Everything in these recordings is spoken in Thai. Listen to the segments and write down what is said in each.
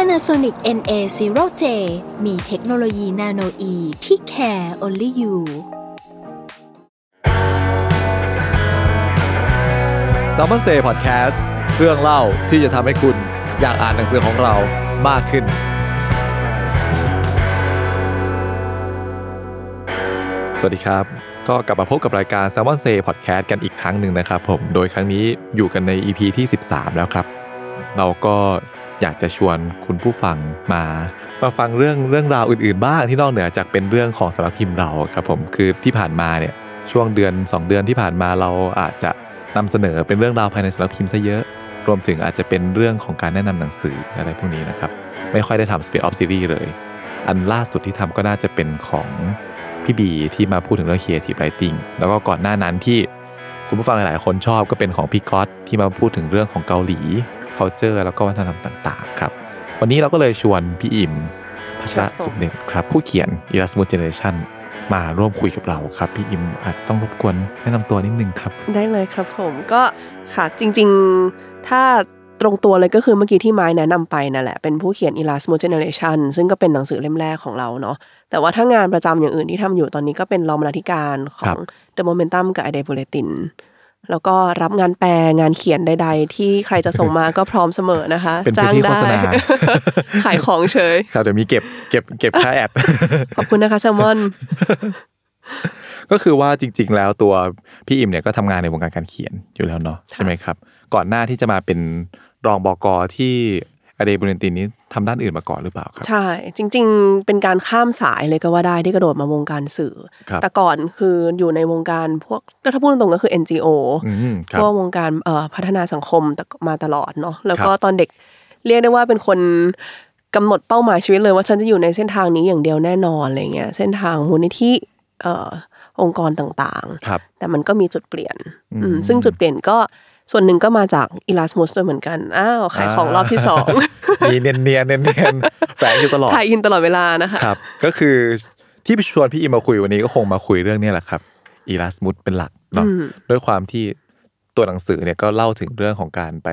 Panasonic NA0J มีเทคโนโลยีนาโนอีที่ care only you s ซ m ม n นเซ่พอดแคสต์เรื่องเล่าที่จะทำให้คุณอยากอ่านหนังสือของเรามากขึ้น สวัสดีครับ ก็กลับมาพบกับรายการ s ซ m ม n นเซ่พอดแคสต์กันอีกครั้งหนึ่งนะครับผม โดยครั้งนี้อยู่กันใน EP ที่ 13 แล้วครับ เราก็ อยากจะชวนคุณผู้ฟังมามาฟังเรื่องเรื่องราวอื่นๆ บ้างที่นอกเหนือจากเป็นเรื่องของสำนักพิมพ์เราครับผมคือที่ผ่านมาเนี่ยช่วงเดือน 2 เดือนที่ผ่านมาเราอาจจะนำเสนอเป็นเรื่องราวภายในสำนักพิมพ์ซะเยอะ รวมถึงอาจจะเป็นเรื่องของการแนะนำหนังสืออะไรพวกนี้นะครับไม่ค่อยได้ทำสเปซออฟซีรีส์เลย อันล่าสุดที่ทำก็น่าจะเป็นของพี่บีที่มาพูดถึงเรื่อง creative writing แล้วก็ก่อนหน้านั้นที่คุณผู้ฟังหลาย ๆ คนชอบก็เป็นของพี่ก๊อตที่มาพูดถึงเรื่องของเกาหลี culture แล้วก็วัฒนธรรมต่าง ๆ ครับ วันนี้เราก็เลยชวนพี่อิมพัชระสุขเด่นครับ ผู้เขียน Erasmus Generation มาร่วมคุยกับเราครับ พี่อิมอาจจะต้องรบกวนแนะนำตัวนิดนึงครับ ได้เลยครับผมก็ค่ะจริง ๆ ถ้าตรงตัวเลยก็คือเมื่อกี้ที่ไม้แนะนำไปนั่นแหละ เป็นผู้เขียน Erasmus Generation ซึ่งก็เป็นหนังสือเล่มแรกของเราเนาะแต่ว่าถ้างานประจำอย่างอื่นที่ทำอยู่ตอนนี้ก็เป็นรองบรรณาธิการขคอรังบ The Momentum กับ i d e Bulletin แล้วก็รับงานแปลงานเขียนใด ๆ ที่ใครจะส่งมาก็พร้อมเสมอนะคะเป็นพื้นที่โฆษณาขายของเฉยครับเดี๋ยวมีเก็บเก็บเก็บค่าแอดขอบคุณนะคะแซลมอนก็คือว่าจริง ๆ แล้วตัวพี่อิมเนี่ยก็ทำงานในวงการการเขียนอยู่แล้วเนาะใช่ไหมครับ ก่อนหน้าที่จะมาเป็นรองบอกอที่ อเดบุเรนตินนี้ทำด้านอื่นมาก่อนหรือเปล่าครับ ใช่ จริง ๆ เป็นการข้ามสายเลยก็ว่าได้ที่กระโดดมาวงการสื่อครับแต่ก่อนคืออยู่ในวงการพวกก็ถ้าพูดตรงๆก็คือ NGO อืมคพรับวกวงการเอ่อพัฒนาสังคมแต่มาตลอดเนาะแล้วก็ครับตอนเด็กเรียกได้ว่าเป็นคนกำหนดเป้าหมายชีวิตเลยว่าฉันจะอยู่ในเส้นทางนี้อย่างเดียวแน่นอนอะไรเงี้ยเส้นทางมูลนิธิเอ่อองค์กรต่างๆครับแต่มันก็มีจุดเปลี่ยนอืมอืมซึ่งจุดเปลี่ยนก็ ส่วนหนึ่งก็มาจากอีลาสมุสด้วยเหมือนกันอ้าวขายของรอบที่สองมีเนียนเนียนเนียนเนียนๆแฝงอยู่ตลอดถ่ายอินตลอดเวลานะคะครับ ก็คือที่ชวนพี่อิมมาคุยวันนี้ก็คงมาคุยเรื่องเนี้แหละครับอีลาสมุสเป็นหลักเนาะอืมด้วยความที่ตัวหนังสือเนี่ยก็เล่าถึงเรื่องของการไป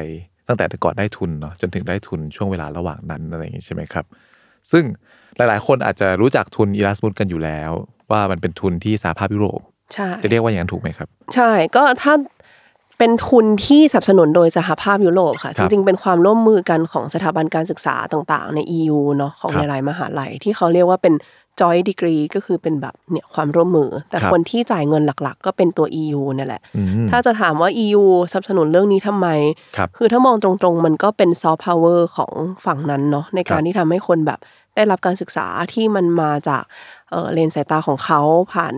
ตั้งแต่ก่อนได้ทุนเนาะจนถึงได้ทุนช่วงเวลาระหว่างนั้นอะไรอย่างงี้ใช่ไหมครับ ซึ่งหลาย ๆ คนอาจจะรู้จักทุนอีลาสมุสกันอยู่แล้ว ว่ามันเป็นทุนที่สหภาพยุโรปใช่จะเรียกว่าอย่างนั้นถูกไหมครับ ใช่ก็ถ้า เป็นทุนที่สนับสนุนโดยสหภาพยุโรปค่ะคจรับริงๆ เป็นความร่วมมือกันของสถาบันการศึกษาต่างๆ ใน EU เนาะของครับหลายๆมหาลัย ที่เขาเรียกว่าเป็น joint degree ก็คือเป็นแบบเนี่ยความร่วมมือ แต่ครับคนที่จ่ายเงินหลักๆ ก็เป็นตัว EU เนี่ยแหละอืมถ้าจะถามว่า EU สนับสนุนเรื่องนี้ทำไมครับคือถ้ามองตรงๆ มันก็เป็นซอฟต์พาวเวอร์ของฝั่งนั้นเนาะในการครับที่ทำให้คนแบบได้รับการศึกษาที่มันมาจากเอ่อเลนส์สายตาของเขาผ่าน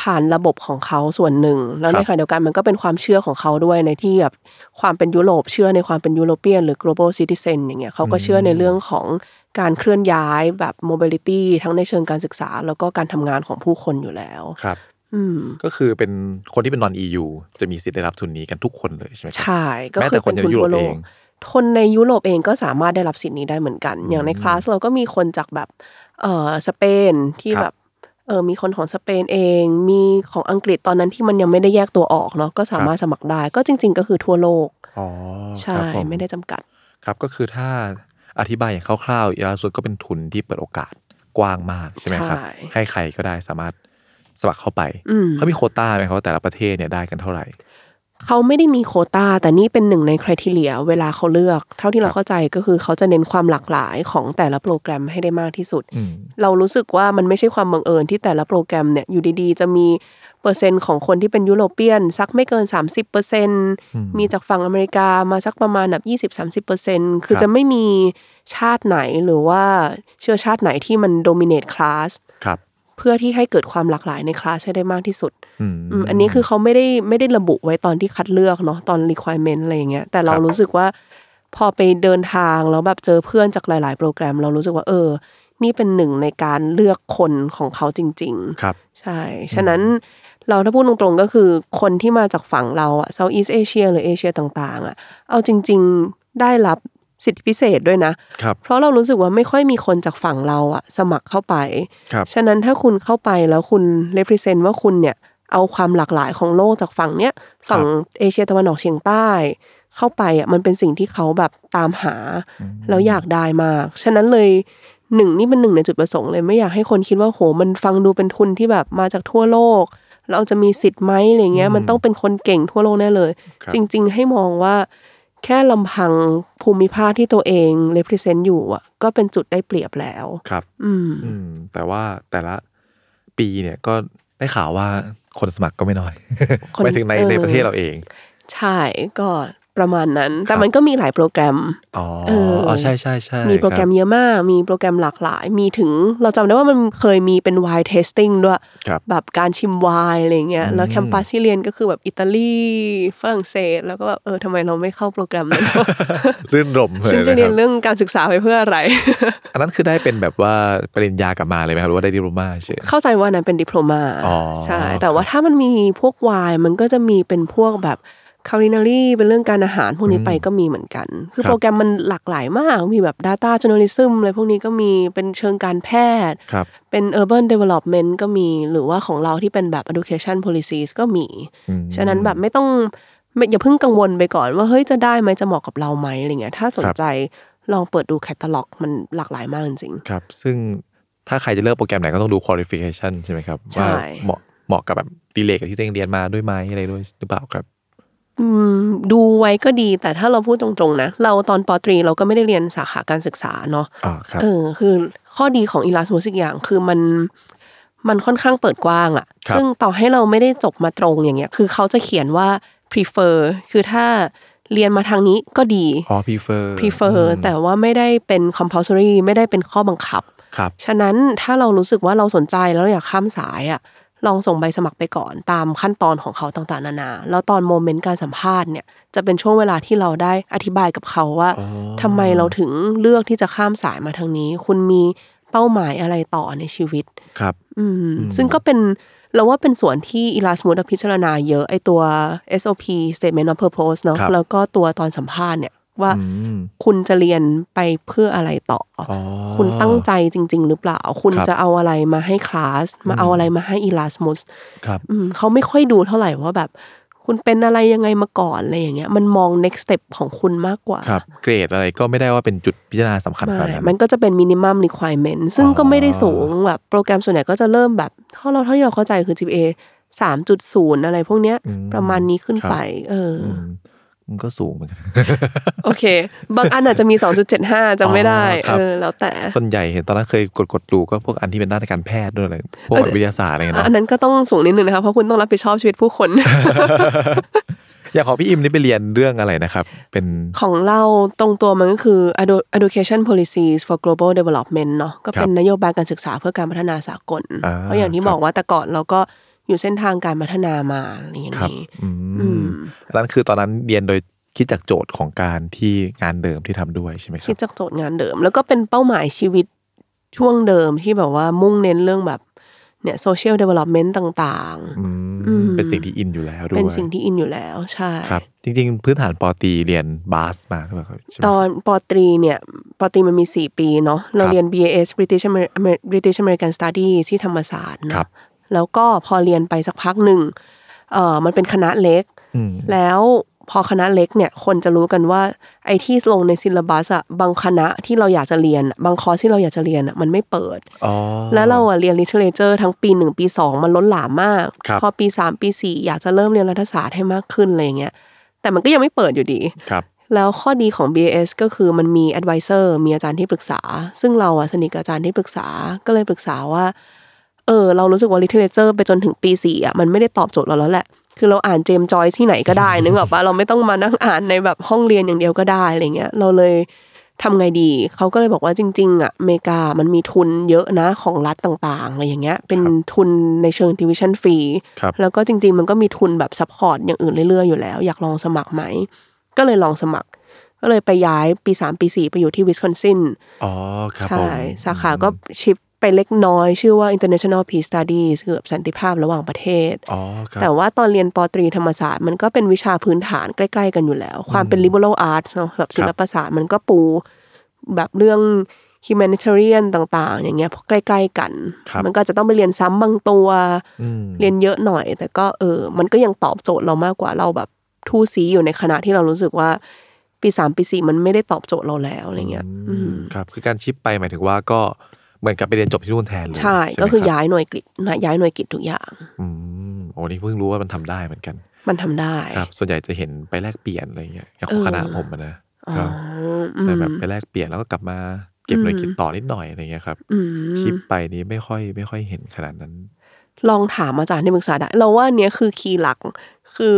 ผ่านระบบของเขาส่วนหนึ่ง แล้วครัในบขณะเดียวกันมันก็เป็นความเชื่อของเขาด้วยในที่แบบความเป็นยุโรปเชื่อในความเป็นยุโรเปียนหรือ global citizen อย่างเงี้ยเขาก็เชื่อในเรื่องของการเคลื่อนย้ายแบบ mobility ทั้งในเชิงการศึกษา แล้วก็การทำงานของผู้คนอยู่แล้วครับอืมก็คือเป็นคนที่เป็นนอน EU จะมีสิทธิ์ได้รับทุนนี้กันทุกคนเลยใช่ไหมครับใช่ก็แม้คืแต่อคนเป็นในทุนยุโรทั่วปโลเอกงคนในยุโรปเองก็สามารถได้รับสิทธิ์นี้ได้เหมือนกัน อย่างในคลาสเราก็มีคนจากแบบเออสเปนที่ครับแบบ เออมีคนของสเปนเอง มีของอังกฤษตอนนั้นที่มันยังไม่ได้แยกตัวออกเนาะก็สามารถสมัครได้ ก็จริง ๆ ก็คือทั่วโลกอ๋อใช่ครับผไม่ได้จำกัด ครับก็คือถ้าอธิบายอย่างคร่าวๆอีลาสุดก็เป็นทุนที่เปิดโอกาสกว้างมากใช่ไหมครับใช่ให้ใครก็ได้สามารถสมัครเข้าไปอืมเขามีโควต้าไหมครับว่าแต่ละประเทศเนี่ยได้กันเท่าไหร่ เขาไม่ได้มีโควตาแต่นี่เป็นหนึ่งในคุณทีเลียเวลาเขาเลือก เท่าที่เราครับเข้าใจก็คือเขาจะเน้นความหลากหลายของแต่ละโปรแกรมให้ได้มากที่สุดอืมเรารู้สึกว่ามันไม่ใช่ความบังเอิญที่แต่ละโปรแกรมเนี่ยอยู่ดีๆ จะมีเปอร์เซ็นต์ของคนที่เป็นยุโรเปียนสักไม่เกิน 30เปอร์เซ็นมีจากฝั่งอเมริกามาสักประมาณแบบ20-30เปอร์เซ็นคือครับจะไม่มีชาติไหนหรือว่าเชื้อชาติไหนที่มันโดมิเนตคลาสครับเพื่อที่ให้เกิดความหลากหลายในคลาสให้ได้มากที่สุด อืมอืมอันนี้คือเขาไม่ได้ไม่ได้ระบุไว้ตอนที่คัดเลือกเนาะตอน requirement อะไรอย่างเงี้ยแต่เราครับรู้สึกว่าพอไปเดินทางแล้วแบบเจอเพื่อนจากหลาย ๆ โปรแกรม เรารู้สึกว่า เออ นี่เป็นหนึ่งในการเลือกคนของเขาจริง ๆ ครับ ใช่ ฉะนั้นเราถ้าพูดตรงๆก็คือคนที่มาจากฝั่งเราอะ Southeast Asia หรือเอเชียต่างๆอะเอาจริง ๆได้รับสิทธิพิเศษด้วยนะครับเพราะเรารู้สึกว่าไม่ค่อยมีคนจากฝั่งเราอะสมัครเข้าไปครับฉะนั้นถ้าคุณเข้าไปแล้วคุณ represent ว่าคุณเนี่ย เอาความหลากหลายของโลกจากฝั่งเนี้ยฝั่งเอเชียตะวันออกเฉียงใต้ เข้าไปอะมันเป็นสิ่งที่เขาแบบตามหาแล้วอยากได้มาก ฉะนั้นเลยหนึ่งนี่เป็นหนึ่งในจุดประสงค์เลยไม่อยากให้คนคิดว่าโหมันฟังดูเป็นทุนที่แบบมาจากทั่วโลก เราจะมีสิทธิ์ไหมอะไรเงี้ย มันต้องเป็นคนเก่งทั่วโลกแน่เลยครับจริง ๆ ให้มองว่า แค่ลำพังภูมิภาคที่ตัวเอง represent อยู่อะ ก็เป็นจุดได้เปรียบแล้วครับ อืมอืมแต่ว่าแต่ละปีเนี่ยก็ได้ข่าวว่า คนสมัครก็ไม่น้อยคนไปถึงในเออในประเทศเราเอง ใช่ก็ ประมาณนั้น แต่ครับมันก็มีหลายโปรแกรม อ๋อเอออ๋อใช่ใช่ใช่มีโปรแกรมคบเยอะมาก มีโปรแกรมหลากหลาย มีถึง เราจำได้ว่ามันเคยมีเป็น wine tasting ด้วยครับแบบการชิมไวน์อะไรเงี้ยอืมแล้วแคมปัสที่เรียนก็คือแบบอิตาลี ฝรั่งเศส แล้วก็แบบเออทำไมเราไม่เข้าโปรแกรมนั้นรื่นรมเลยฉันจะนะเรีคยนรับเรื่องการศึกษาไปเพื่ออะไร อันนั้นคือได้เป็นแบบว่าปริญญากลับมาเลยไหมครับหรือว่าได้ดิโลมาเฉยเข้าใจว่านั้นเป็นดิปโลมาอ๋อใช่ แต่ว่าถ้ามันมีพวกไวน์มันก็จะมีเป็นพวกแบบ คาลินารีเป็นเรื่องการอาหารพวกนี้ไปก็มีเหมือนกัน คือครับโปรแกรมมันหลากหลายมาก มีแบบ Data Journalism อะไรพวกนี้ก็มีเป็นเชิงการแพทย์ครับเป็น urban development ก็มีหรือว่าของเราที่เป็นแบบ education policies ก็มีอืมฉะนั้นแบบไม่ต้องไม่อย่าเพิ่งกังวลไปก่อนว่าเฮ้ยจะได้ไหมจะเหมาะกับเราไหมอะไรเงี้ยถ้าสนใจลองเปิดดูแคตตาล็อก มันหลากหลายมากจริงครับ ซึ่งถ้าใครจะเลือกโปรแกรมไหนก็ต้องดู qualification ใช่ไหมครับใช่ว่าเหมาะเหมาะกับแบบดีเลกกับที่ตัวเองเรียนมาด้วยไหมอะไรด้วยหรือเปล่าครับอืม ดูไว้ก็ดี แต่ถ้าเราพูดตรงๆนะ เราตอนปตรีเราก็ไม่ได้เรียนสาขาการศึกษาเนาะอ๋อครับเออคือข้อดีของ Erasmus อีกอย่างคือมันมันค่อนข้างเปิดกว้างอะครับซึ่งต่อให้เราไม่ได้จบมาตรงอย่างเงี้ย คือเขาจะเขียนว่า prefer คือถ้าเรียนมาทางนี้ก็ดี อ๋อ prefer prefer อืมแต่ว่าไม่ได้เป็น compulsory ไม่ได้เป็นข้อบังคับครับฉะนั้นถ้าเรารู้สึกว่าเราสนใจแล้วเราอยากข้ามสายอะ ลองส่งใบสมัครไปก่อนตามขั้นตอนของเขาต่างๆนานา แล้วตอนโมเมนต์การสัมภาษณ์เนี่ยจะเป็นช่วงเวลาที่เราได้อธิบายกับเขาว่าอ๋อทำไมเราถึงเลือกที่จะข้ามสายมาทางนี้ คุณมีเป้าหมายอะไรต่อในชีวิตครับ อืมซึ่งก็เป็นเราว่าเป็นส่วนที่ Erasmus พิจารณาเยอะไอตัว SOP Statement of Purpose เนาะครับแล้วก็ตัวตอนสัมภาษณ์เนี่ย ว่าอืมคุณจะเรียนไปเพื่ออะไรต่อออ๋อคุณตั้งใจจริง ๆ หรือเปล่า คุณครับจะเอาอะไรมาให้คลาส มาเอาอะไรมาให้ Erasmus ครับอืมเขาไม่ค่อยดูเท่าไหร่ว่าแบบ คุณเป็นอะไรยังไงมาก่อนอะไรอย่างเงี้ย มันมอง next step ของคุณมากกว่าครับเกรดอะไรก็ไม่ได้ว่าเป็นจุดพิจารณาสำคัญขไม่นาดนั้นมันก็จะเป็น minimum requirement ซึ่งก็ไม่ได้สูงแบบโปรแกรมส่วนใหญ่ก็จะเริ่มแบบเท่าเราเท่าที่เราเข้าใจคือ GPA สามจุดศูนย์อะไรพวกเนี้ยอืมประมาณนี้ขึ้นครับไป เออออื มมันก็สูงเหมือนกัน โอเค บางอันอาจจะมี 2.75จำไม่ได้อ๋อครับเออ แล้วแต่ ส่วนใหญ่เห็นตอนนั้นเคยกดกดๆดูก็พวกอันที่เป็นด้านการแพทย์ด้วยอะไร พวกแบบวิทยาศาสตร์อะไรเงี้ยอันเนาะนั้นก็ต้องสูงนิดนึงนะคะ เพราะคุณต้องรับผิดชอบชีวิตผู้คน อย่างของพี่อิมนี่ไปเรียนเรื่องอะไรนะครับ เป็นของเราตรงตัวมันก็คือ Edu- education policies for global development เนาะ ก็เป็นนโยบายการศึกษาเพื่อการพัฒนาสากลอ่าเพราะอย่างที่ครับบอกว่าแต่ก่อนเราก็ อยู่เส้นทางการพัฒนามาอย่างครับนี้อือืมมอันนั้นคือตอนนั้นเรียนโดยคิดจากโจทย์ของการที่งานเดิมที่ทำด้วยใช่ไหมคคิรัดบจากโจทย์งานเดิม แล้วก็เป็นเป้าหมายชีวิตช่วงเดิมที่แบบว่ามุ่งเน้นเรื่องแบบเนี่ย social development ต่างอืมอืมเป็นสิ่งที่อินอยู่แล้วด้วๆยเป็นสิ่งที่อินอยู่แล้วใช่ครับ จริง ๆ พื้นฐานปอตรีเรียนบาสมาหรือเปล่าครับใช่ไหมตอนปอตรีเนี่ยปอตรีมันมี 4 ปีเนาะเราครับเรียน BAS British Amer- Amer- British American Studies ที่ธรรมศาสตร์ครันะบ แล้วก็พอเรียนไปสักพักหนึ่งเออมันเป็นคณะเล็กอืมแล้วพอคณะเล็กเนี่ยคนจะรู้กันว่า ไอ้ที่ลงในซิลลับัสอะบางคณะที่เราอยากจะเรียนอะบางคอร์สที่เราอยากจะเรียนอะมันไม่เปิดอ๋อแล้วเราอะเรียน literature ทั้งปีหนึ่งปีสองมันล้นหลามมากครับพอปีสามปีสี่อยากจะเริ่มเรียนรัฐศาสตร์ให้มากขึ้นอะไรอย่างเงี้ยแต่มันก็ยังไม่เปิดอยู่ดีครับ แล้วข้อดีของ BAS ก็คือมันมี advisor มีอาจารย์ที่ปรึกษา ซึ่งเราอะสนิทกับอาจารย์ที่ปรึกษาก็เลยปรึกษาว่า เออเรารู้สึกว่า literature ไปจนถึงปีสี่อะมันไม่ได้ตอบโจทย์เราแล้วแหละคือเราอ่าน James Joyce ที่ไหนก็ได้นึกออกปะเราไม่ต้องมานั่งอ่านในแบบห้องเรียนอย่างเดียวก็ได้อะไรเงี้ยเราเลยทำไงดี เขาก็เลยบอกว่าจริง ๆอะอเมริกามันมีทุนเยอะนะของรัฐต่างๆอะไรอย่างเงี้ย เป็นทุนในเชิง tuition fee ครับแล้วก็จริง ๆ มันก็มีทุนแบบ support อย่างอื่นเรื่อยๆอยู่แล้ว อยากลองสมัครไหม ก็เลยลองสมัครเอก็เลยไปย้ายปี3ปี4ไปอยู่ที่วิสคอนซินอ๋อครับผมใช่สาขาก็ shift ไปเล็กน้อย ชื่อว่า International Peace Studies คือแบบสันติภาพระหว่างประเทศอ๋อครับแต่ว่าตอนเรียนป.ตรีธรรมศาสตร์มันก็เป็นวิชาพื้นฐานใกล้ ๆ กันอยู่แล้ว ความเป็น liberal arts เนอะแบบศิลปศาสตร์มันก็ปู แบบเรื่อง humanitarian ต่าง ๆ อย่างเงี้ยเพราะใกล้ ๆ กันครับมันก็จะต้องไปเรียนซ้ำบางตัวอืมเรียนเยอะหน่อย แต่ก็เออ มันก็ยังตอบโจทย์เรามากกว่าเราแบบทู่ซีอยู่ในขณะที่เรารู้สึกว่าปีสามปีสี่มันไม่ได้ตอบโจทย์เราแล้วอะไรเงี้ยอืมครับ คือการชิปไปหมายถึงว่าก็ เหมือนกับไปเรียนจบที่นู่นแทนเลยใช่ไหมก็คือรับย้ายหน่วยกิจนะย้ายหน่วยกิจทุกอย่าง อืมโอ้นี่เพิ่งรู้ว่ามันทำได้เหมือนกัน มันทำได้ครับ ส่วนใหญ่จะเห็นไปแลกเปลี่ยนอะไรเงี้ยอย่างของเออคณะผมอะนะอ๋อครับอืใช่มแบบไปแลกเปลี่ยนแล้วก็กลับมาเก็บหน่วยอืมกิจต่อนิดหน่อยอะไรเงี้ยครับอืมชิปไปนี้ไม่ค่อยไม่ค่อยเห็นขนาดนั้น ลองถามอาจารย์ที่ปรึกษาได้ เราว่าเนี้ยคือคีย์หลัก คือ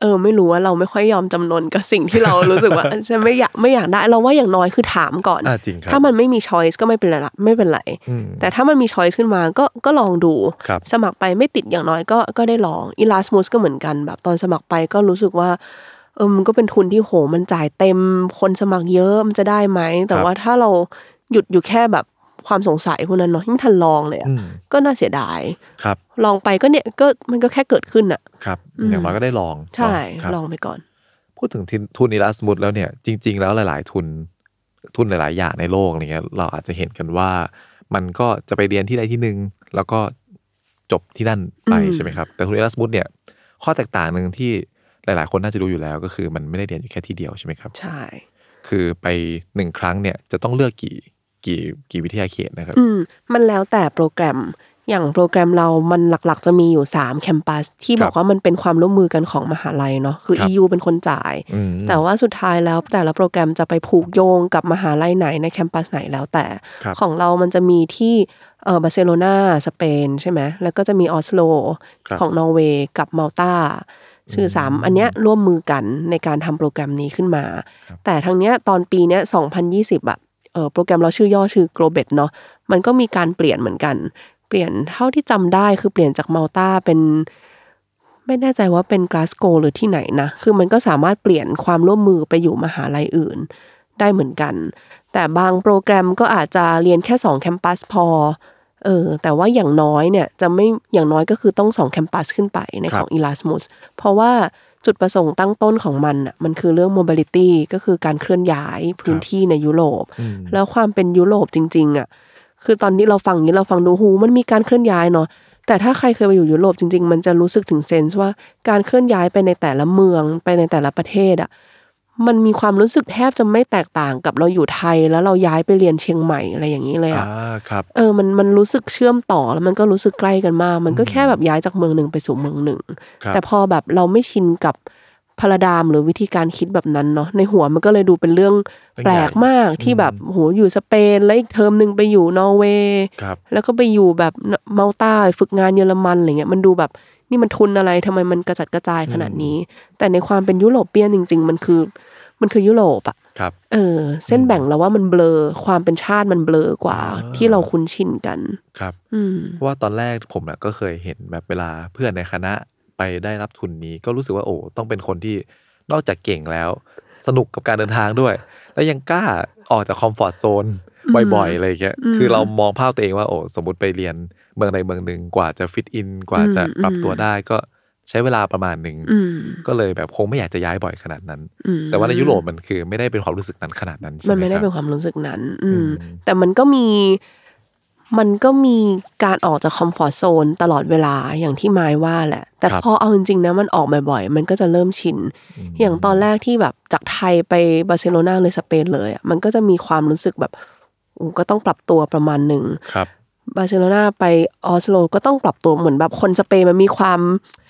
เออไม่รู้ว่าเราไม่ค่อยยอมจำนนกับสิ่งที่เรารู้สึกว่าฉันไม่อยากไม่อยากได้เราว่าอย่างน้อยคือถามก่อนอ่าจริงครับถ้ามันไม่มีช้อยส์ก็ไม่เป็นไรละไม่เป็นไรอืมแต่ถ้ามันมีช้อยส์ขึ้นมาก็ก็ลองดูครับสมัครไปไม่ติดอย่างน้อยก็ก็ได้ลองอีลาสมุสก็เหมือนกันแบบตอนสมัครไปก็รู้สึกว่าเออมันก็เป็นทุนที่โหมันจ่ายเต็มคนสมัครเยอะมันจะได้ไหมแต่ว่าถ้าเราหยุดอยู่แค่แบบ ความสงสัยพวกนั้นเนาะที่ไม่ทันลองเลยอะอืมก็น่าเสียดายครับ ลองไปก็เนี่ยก็มันก็แค่เกิดขึ้นอะครับอืมอย่างน้อยก็ได้ลอง ใช่เนาะครับลองไปก่อน พูดถึงทุนทุนอีลัสมุดแล้วเนี่ยจริง ๆ แล้วหลาย ๆ ทุนทุนหลาย ๆ อย่างในโลกอะไรเงี้ยเราอาจจะเห็นกันว่า มันก็จะไปเรียนที่ใดที่หนึ่งแล้วก็จบที่นั่นไปอืมใช่ไหมครับ แต่ทุนอีลัสมุดเนี่ย ข้อแตกต่างหนึ่งที่หลาย ๆ คนน่าจะรู้อยู่แล้วก็คือมันไม่ได้เรียนอยู่แค่ที่เดียวใช่ไหมครับ ใช่ คือไปหนึ่งครั้งเนี่ยจะต้องเลือกกี่ กี่กี่วิทยาเขตนะครับ อืมมันแล้วแต่โปรแกรมอย่างโปรแกรมเรามันหลักๆ จะมีอยู่ 3 campus ที่ครับบอกว่ามันเป็นความร่วมมือกันของมหาลัยเนาะคือครับ EU เป็นคนจ่ายอืมแต่ว่าสุดท้ายแล้วแต่ละโปรแกรมจะไปผูกโยงกับมหาลัยไหนใน campus ไหนแล้วแต่ครับของเรามันจะมีที่เออบาร์เซโลนาสเปนใช่ไหมแล้วก็จะมีออสโลครับของนอร์เวย์กับมัลตาชื่อสามอันเนี้ยร่วมมือกันในการทำโปรแกรมนี้ขึ้นมาครับแต่ทางเนี้ยตอนปีเนี้ย2020อะเออ โปรแกรมเราชื่อย่อชื่อ g l o b e t เนาะมันก็มีการเปลี่ยนเหมือนกัน เปลี่ยนเท่าที่จำได้คือเปลี่ยนจากมัลตาเป็น ไม่แน่ใจว่าเป็นกลาสโกหรือที่ไหนนะ คือมันก็สามารถเปลี่ยนความร่วมมือไปอยู่มหาลัยอื่น ได้เหมือนกัน แต่บางโปรแกรมก็อาจจะเรียนแค่สองแคมปัสพอเออแต่ว่าอย่างน้อยเนี่ยจะไม่อย่างน้อยก็คือต้องสองแคมปัสขึ้นไปในครัขบอง Erasmus เพราะว่า จุดประสงค์ตั้งต้นของมันอะมันคือเรื่อง mobility ก็คือการเคลื่อนย้ายพื้นที่ในยุโรปอืมแล้วความเป็นยุโรปจริง ๆ อะ คือตอนนี้เราฟังนี้เราฟังดูหูมันมีการเคลื่อนย้ายเนาะแต่ถ้าใครเคยไปอยู่ยุโรปจริง ๆ มันจะรู้สึกถึงเซนส์ว่าการเคลื่อนย้ายไปในแต่ละเมืองไปในแต่ละประเทศอะ มันมีความรู้สึกแทบจะไม่แตกต่างกับเราอยู่ไทยแล้วเราย้ายไปเรียนเชียงใหม่อะไรอย่างนี้เลยอ่าอะครับเออมันมันรู้สึกเชื่อมต่อแล้วมันก็รู้สึกใกล้กันมาก มันก็แค่แบบย้ายจากเมืองหนึ่งไปสู่เมืองหนึ่งครับแต่พอแบบเราไม่ชินกับพาราดามหรือวิธีการคิดแบบนั้นเนาะในหัวมันก็เลยดูเป็นเรื่องแปลกมากที่แบบโหอยู่สเปนแล้วอีกเทอมหนึ่งไปอยู่นอร์เวย์ครับแล้วก็ไปอยู่แบบเมาตาฝึกงานเยอรมันอะไรเงี้ยมันดูแบบนี่มันทุนอะไรทำไมมันกระจัดกระจายขนาดนี้ แต่ในความเป็นยุโรปเปียนจริง ๆ มันคือ มันคือยุโรปอะครับเออ เส้นแบ่งเราว่ามันเบลอความเป็นชาติมันเบลอกว่าอ่าที่เราคุ้นชินกันครับ อืมเพราะว่าตอนแรกผมน่ะก็เคยเห็นแบบเวลาเพื่อนในคณะไปได้รับทุนนี้ ก็รู้สึกว่าโอ้ต้องเป็นคนที่นอกจากเก่งแล้ว สนุกกับการเดินทางด้วย แล้วยังกล้าออกจาก comfort zone บ่อยๆอะไรอย่างเงี้ยอืมคือเรามองภาพตัวเองว่าโอ้สมมติไปเรียนเมืองใดเมืองหนึ่งกว่าจะ fit in กว่าจะอืมปรับตัวได้ก็ ใช้เวลาประมาณหนึ่งอืมก็เลยแบบคงไม่อยากจะย้ายบ่อยขนาดนั้นอืมแต่ว่าในยุโรปมันคือไม่ได้เป็นความรู้สึกนั้นขนาดนั้นใช่ไหมมันไม่ได้ครับเป็นความรู้สึกนั้น อืมอืมแต่มันก็มีมันก็มีการออกจากคอมฟอร์ z โซนตลอดเวลาอย่างที่ไม้ว่าแหละ แต่ครับพอเอาจริงๆนะมันออกบ่อยๆ มันก็จะเริ่มชิน อย่างตอนแรกที่แบบจากไทยไปบาร์เซโลนาเลยสเปนเลยอะมันก็จะมีความรู้สึกแบบอูก็ต้องปรับตัวประมาณหนึ่งครั บบาร์เซโลนาไปออสโลก็ต้องปรับตัวเหมือนแบบคนสเปนมันมีความ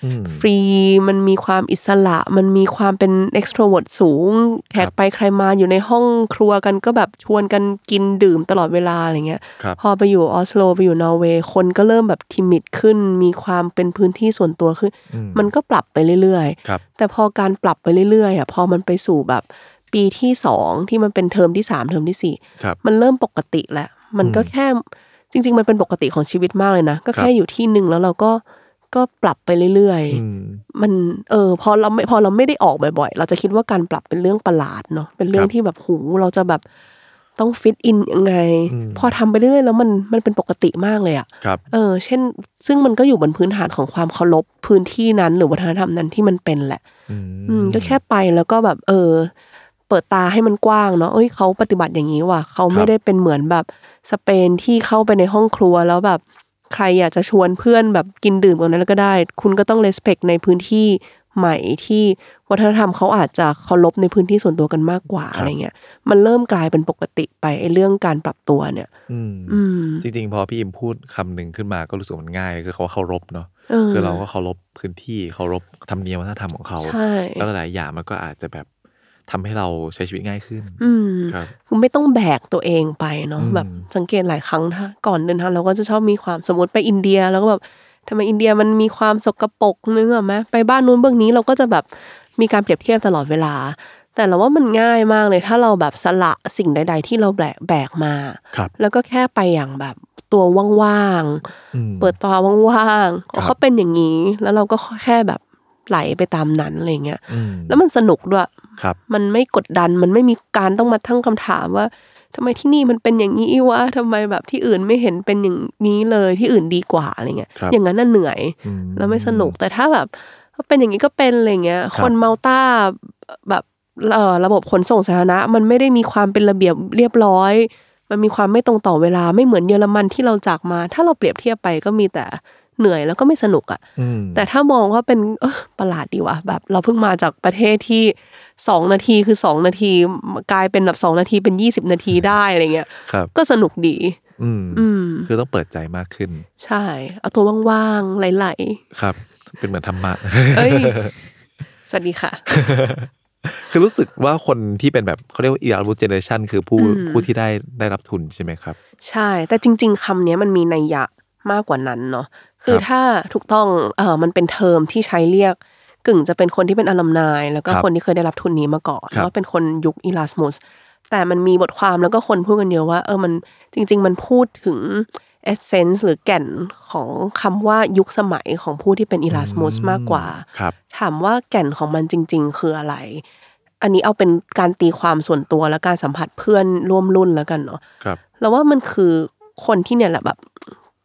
อืมฟรี มันมีความอิสระ มันมีความเป็น extrovert สูง แขกไปใครมาอยู่ในห้องครัวกันก็แบบชวนกันกินดื่มตลอดเวลาอะไรเงี้ยครับพอไปอยู่ออสโลไปอยู่นอร์เวย์คนก็เริ่มแบบ timid ขึ้น มีความเป็นพื้นที่ส่วนตัวขึ้นอืมมันก็ปรับไปเรื่อยๆครับแต่พอการปรับไปเรื่อยๆอะพอมันไปสู่แบบปีที่สองที่มันเป็นเทอมที่สามเทอมที่สี่ครับมันเริ่มปกติแล้ว มันก็อืมแค่ จริง ๆ มันเป็นปกติของชีวิตมากเลยนะ ก็ครัแค่อยู่ที่หนึ่งแล้วเราก็ก็ปรับไปเรื่อยอืมๆมันเออพอเราไม่พอเราไม่ได้ออกบ่อยๆ เราจะคิดว่าการปรับเป็นเรื่องประหลาดเนาะเป็นเรื่อคงรับที่แบบหูเราจะแบบต้องฟิตอินยังไงอืมพอทำไปเรื่อยๆแล้วมันมันเป็นปกติมากเลยอะครับเออ เช่น ซึ่งมันก็อยู่บนพื้นฐานของความเคารพพื้นที่นั้น หรือวัฒนธรรมนั้นที่มันเป็นแหละ อือืมก็แค่ไปแล้วก็แบบ เออ เปิดตาให้มันกว้างเนาะเอ้ยเขาปฏิบัติอย่างนี้ว่ะเขาไม่ได้เป็นเหมือนแบบสเปนที่เข้าไปในห้องครัวแล้วแบบใครอยากจะชวนเพื่อนแบบกินดื่มกันนั้นก็ได้ คุณก็ต้องเลสเพคในพื้นที่ใหม่ที่วัฒนธรรมเขาอาจจะเคารพในพื้นที่ส่วนตัวกันมากกว่าอะไรเงี้ย มันเริ่มกลายเป็นปกติไปไอ้เรื่องการปรับตัวเนี่ย อืมอืมจริงๆ พอพี่อิมพูดคำหนึ่งขึ้นมาก็รู้สึกมันง่ายคือเขาว่าเคารพเนาะเออคือเราก็เคารพพื้นที่เคารพธรรมเนียมวัฒนธรรมของเขาใช่แล้วหลายๆอย่างมันก็อาจจะแบบ ทำให้เราใช้ชีวิตง่ายขึ้นอืมครับคุณไม่ต้องแบกตัวเองไปเนาะอืมแบบสังเกตหลายครั้งถ้าก่อนเดินทางเราก็จะชอบมีความสมมติไปอินเดียแล้วก็แบบทำไมอินเดียมันมีความสกปรกนึกออกไหมไปบ้านนู้นเบื้องนี้เราก็จะแบบมีการเปรียบเทียบตลอดเวลา แต่เราว่ามันง่ายมากเลยถ้าเราแบบสละสิ่งใด ๆ ที่เราแบกแบกมาครับแล้วก็แค่ไปอย่างแบบตัวว่างอืมๆเปิดตัวว่างๆครับเขาเป็นอย่างนี้ แล้วเราก็แค่แบบไหลไปตามนั้นอะไรเงี้ยอืมแล้วมันสนุกด้วย ครับ มันไม่กดดันมันไม่มีการต้องมาทั้งคำถามว่าทำไมที่นี่มันเป็นอย่างนี้วะทำไมแบบที่อื่นไม่เห็นเป็นอย่างนี้เลยที่อื่นดีกว่าอะไรเงี้ยครับอย่างนั้นน่ะเหนื่อยอืมแล้วไม่สนุกแต่ถ้าแบบเป็นอย่างนี้ก็เป็นอะไรเงี้ยครับคนเมาต้าแบบเอ่อระบบขนส่งสาธารณะ มันไม่ได้มีความเป็นระเบียบเรียบร้อย มันมีความไม่ตรงต่อเวลาไม่เหมือนเยอรมันที่เราจากมา ถ้าเราเปรียบเทียบไปก็มีแต่เหนื่อยแล้วก็ไม่สนุกอะอืมแต่ถ้ามองว่าเป็นเออประหลาดดีวะแบบ เราเพิ่งมาจากประเทศที่ สองนาทีคือสองนาทีกลายเป็นแบบสองนาทีเป็นยี่สิบนาทีได้อะไรเงี้ยครับก็สนุกดีอืมอืมคือต้องเปิดใจมากขึ้น ใช่ เอาตัวว่างๆไหลครับ เป็นเหมือนธรรมะๆเอ้ยสวัสดีค่ะคือรู้สึกว่าคนที่เป็นแบบเขาเรียกว่า Erasmus generation คือผู้อืมผู้ที่ได้ได้รับทุนใช่ไหมครับ ใช่ แต่จริง ๆคำเนี้ยมันมีนัยยะมากกว่านั้นเนาะคือครับถ้าถูกต้องเออมันเป็นเทอมที่ใช้เรียก กึ่งจะเป็นคนที่เป็นอลัมนายแล้วก็ครับคนที่เคยได้รับทุนนี้มาก่อนครับว่าเป็นคนยุคอีลาสมุสแต่มันมีบทความแล้วก็คนพูดกันเยอะว่า เออมันจริง ๆ มันพูดถึงเอเซนส์หรือแก่นของคำว่ายุคสมัยของผู้ที่เป็นอีลาสมุสมากกว่า ครับ ถามว่าแก่นของมันจริง ๆ คืออะไร อันนี้เอาเป็นการตีความส่วนตัวและการสัมผัสเพื่อนร่วมรุ่นแล้วกันเนาะครับ เราว่ามันคือคนที่เนี่ยแหละแบบ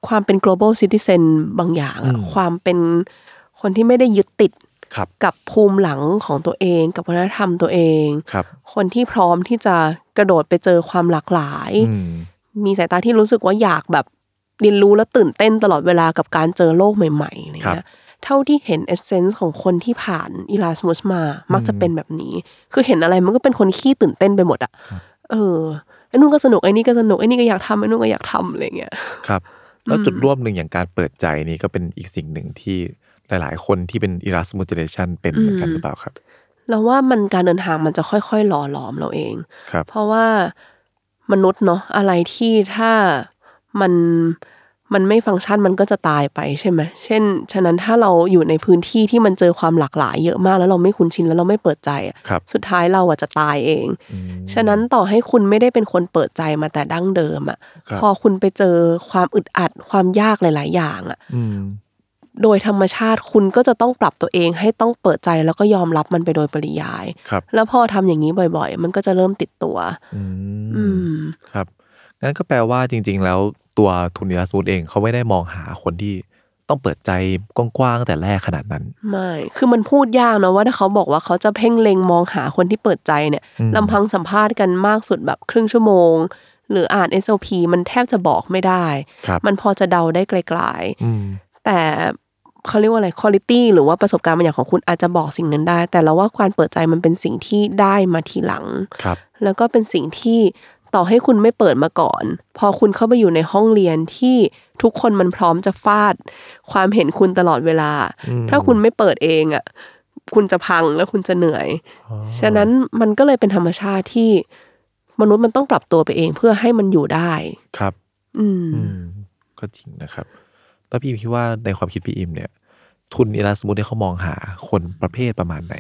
ความเป็น global citizen บางอย่างอะอืมความเป็นคนที่ไม่ได้ยึดติดครับ กับภูมิหลังของตัวเอง กับวัฒนธรรมตัวเองครับคนที่พร้อมที่จะกระโดดไปเจอความหลากหลายอืมมีสายตาที่รู้สึกว่าอยากแบบเรียนรู้และตื่นเต้นตลอดเวลากับการเจอโลกใหม่ๆอะไรเงี้ยเท่าที่เห็นเอเซนส์ของคนที่ผ่านอีลาสมุสมา มักจะเป็นแบบนี้ คือเห็นอะไรมันก็เป็นคนขี้ตื่นเต้นไปหมดอะเออไอ้นู่นก็สนุกไอ้นี่ก็สนุกไอ้นี่ก็อยากทำไอ้นู่นก็อยากทำอะไรเงี้ยครับแล้วจุดร่วมหนึ่งอย่างการเปิดใจนี่ก็เป็นอีกสิ่งหนึ่งที่ หลาย ๆ คนที่เป็นอีลาสมุเจเนเรชันเป็นเหมือนกันหรือเปล่าครับ เราว่ามันการเดินทางมันจะค่อยๆ หล่อหลอมเราเองครับเพราะว่ามนุษย์เนาะอะไรที่ถ้ามันมันไม่ฟังก์ชันมันก็จะตายไปใช่ไหม เช่น ฉะนั้นถ้าเราอยู่ในพื้นที่ที่มันเจอความหลากหลายเยอะมากแล้วเราไม่คุ้นชินแล้วเราไม่เปิดใจอะครับสุดท้ายเราอะจะตายเองอืมฉะนั้นต่อให้คุณไม่ได้เป็นคนเปิดใจมาแต่ดั้งเดิมอะครับพอคุณไปเจอความอึดอัดความยากหลาย ๆ อย่างอะอืม โดยธรรมชาติคุณก็จะต้องปรับตัวเองให้ต้องเปิดใจแล้วก็ยอมรับมันไปโดยปริยายครับแล้วพอทำอย่างนี้บ่อย ๆ มันก็จะเริ่มติดตัว อือืมมครับงั้นก็แปลว่าจริง ๆ แล้วตัวทุนอีลาสมุเองเขาไม่ได้มองหาคนที่ต้องเปิดใจกว้างๆแต่แรกขนาดนั้น ไม่ คือมันพูดยากนะว่าถ้าเขาบอกว่าเขาจะเพ่งเล็งมองหาคนที่เปิดใจเนี่ยอืมลำพังสัมภาษณ์กันมากสุดแบบครึ่งชั่วโมง หรืออ่าน SOP มันแทบจะบอกไม่ได้ครับมันพอจะเดาได้ไกลอืมๆแต่ เขาเรียกว่าอะไรคุณ i t y หรือว่าประสบการณ์บางอย่างของคุณอาจจะบอกสิ่งนั้นได้ แต่เราว่าการเปิดใจมันเป็นสิ่งที่ได้มาทีหลังครับ แล้วก็เป็นสิ่งที่ต่อให้คุณไม่เปิดมาก่อน พอคุณเข้าไปอยู่ในห้องเรียนที่ทุกคนมันพร้อมจะฟาด ความเห็นคุณตลอดเวลาอืมถ้าคุณไม่เปิดเองอะคุณจะพังแล้วคุณจะเหนื่อยอ๋อฉะนั้นมันก็เลยเป็นธรรมชาติที่มนุษย์มันต้องปรับตัวไปเองเพื่อให้มันอยู่ได้ ครับ อืมอืมก็จริงนะครับ แล้วพี่อิมคิดว่าในความคิดพี่อิมเนี่ย ทุนอีลาสมุเนี่ยเขามองหาคนประเภทประมาณไหน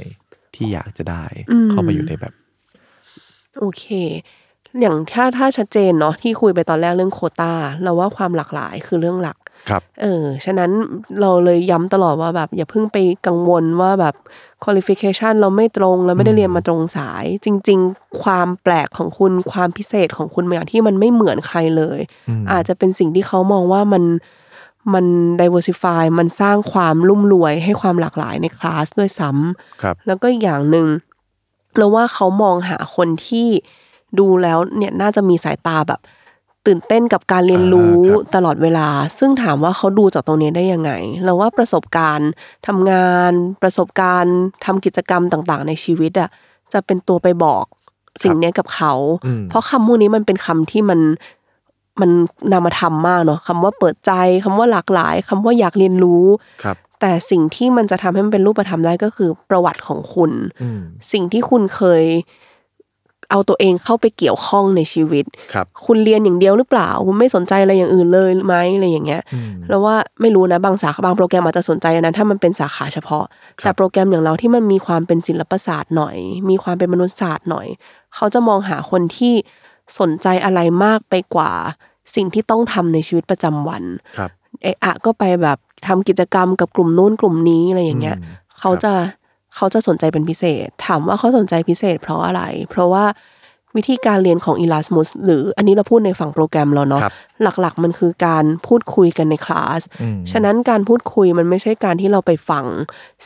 ที่อยากจะได้อืมเข้ามาอยู่ในแบบ โอเค อย่างถ้าถ้าชัดเจนเนาะที่คุยไปตอนแรกเรื่องโควตาเราว่าความหลากหลายคือเรื่องหลักครับเออฉะนั้นเราเลยย้ำตลอดว่าแบบอย่าเพิ่งไปกังวลว่าแบบ qualification เราไม่ตรงเราไม่ได้เรียนมาตรงสาย จริง ๆ ความแปลกของคุณความพิเศษของคุณบางอย่างที่มันไม่เหมือนใครเลย อาจจะเป็นสิ่งที่เขามองว่ามัน มัน diversify มันสร้างความรุ่มรวยให้ความหลากหลายในคลาสด้วยซ้ำครับ แล้วก็อีกอย่างหนึ่งเราว่าเขามองหาคนที่ดูแล้วเนี่ยน่าจะมีสายตาแบบ ตื่นเต้นกับการเรียนรู้อ่าครับตลอดเวลา ซึ่งถามว่าเขาดูจากตรงนี้ได้ยังไง เราว่าประสบการณ์ทำงาน ประสบการณ์ทำกิจกรรมต่าง ๆ ในชีวิตอะจะเป็นตัวไปบอกสิ่งเนี้ยกับเขาอืมเพราะคำพวกนี้มันเป็นคำที่มัน มันนามธรรมมากเนาะคำว่าเปิดใจคำว่าหลากหลายคำว่าอยากเรียนรู้ครับแต่สิ่งที่มันจะทำให้มันเป็นรูปธรรมได้ก็คือประวัติของคุณอืมสิ่งที่คุณเคย เอาตัวเองเข้าไปเกี่ยวข้องในชีวิตครับคุณเรียนอย่างเดียวหรือเปล่า คุณไม่สนใจอะไรอย่างอื่นเลยไหมอะไรอย่างเงี้ยอืมแล้วว่าไม่รู้นะบางสาขาบางโปรแกรมอาจจะสนใจอันนั้นถ้ามันเป็นสาขาเฉพาะครับแต่โปรแกรมอย่างเราที่มันมีความเป็นศิลปศาสตร์หน่อย มีความเป็นมนุษยศาสตร์หน่อย เขาจะมองหาคนที่ สนใจอะไรมากไปกว่าสิ่งที่ต้องทำในชีวิตประจำวันครับเอะอะก็ไปแบบทำกิจกรรมกับกลุ่มนู้นกลุ่มนี้อะไรอย่างเงี้ยอืมเขาจะเขาจะสนใจเป็นพิเศษ ถามว่าเขาสนใจพิเศษ เพราะอะไร เพราะว่าวิธีการเรียนของ Erasmus หรืออันนี้เราพูดในฝั่งโปรแกรมเราเนาะครับหลักๆ มันคือการพูดคุยกันในคลาสอืมฉะนั้นการพูดคุยมันไม่ใช่การที่เราไปฟัง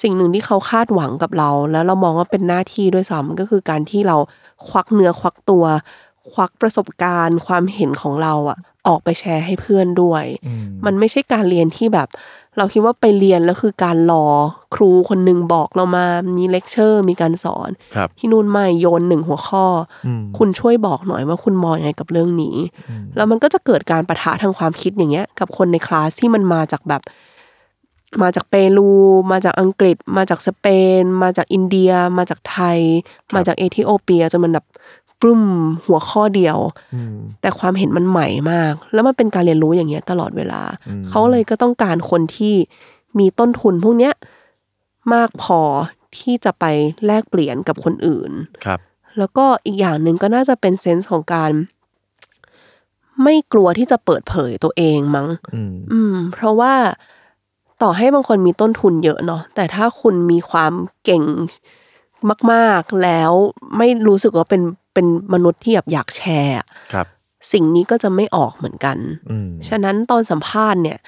สิ่งหนึ่งที่เขาคาดหวังกับเรา แล้วเรามองว่าเป็นหน้าที่ด้วยซ้ำก็คือการที่เราควักเนื้อควักตัว ควักประสบการณ์ความเห็นของเราอะออกไปแชร์ให้เพื่อนด้วยอืมมันไม่ใช่การเรียนที่แบบ เราคิดว่าไปเรียนแล้วคือการรอครูคนหนึ่งบอกเรามามีเลคเชอร์มีการสอนครับที่นู่นแม่งโยนหนึ่งหัวข้ออมคุณช่วยบอกหน่อยว่าคุณมองยังไงกับเรื่องนี้อืมแล้วมันก็จะเกิดการปะทะทางความคิดอย่างเงี้ย กับคนในคลาสที่มันมาจากแบบมาจากเปรู มาจากอังกฤษ มาจากสเปน มาจากอินเดีย มาจากไทย มาจากเอธิโอเปียจนมันแบบ ปรุ้มหัวข้อเดียวอืมแต่ความเห็นมันใหม่มาก แล้วมันเป็นการเรียนรู้อย่างเงี้ยตลอดเวลาอืมเขาเลยก็ต้องการคนที่มีต้นทุนพวกเนี้ยมากพอที่จะไปแลกเปลี่ยนกับคนอื่นครับ แล้วก็อีกอย่างหนึ่งก็น่าจะเป็นเซนส์ของการ ไม่กลัวที่จะเปิดเผยตัวเองมั้ง อืมอืมเพราะว่าต่อให้บางคนมีต้นทุนเยอะเนาะแต่ถ้าคุณมีความเก่งมาก ๆแล้วไม่รู้สึกว่าเป็น เป็นมนุษย์ที่แบบอยากแชร์อะครับ สิ่งนี้ก็จะไม่ออกเหมือนกันอืมฉะนั้นตอนสัมภาษณ์เนี่ย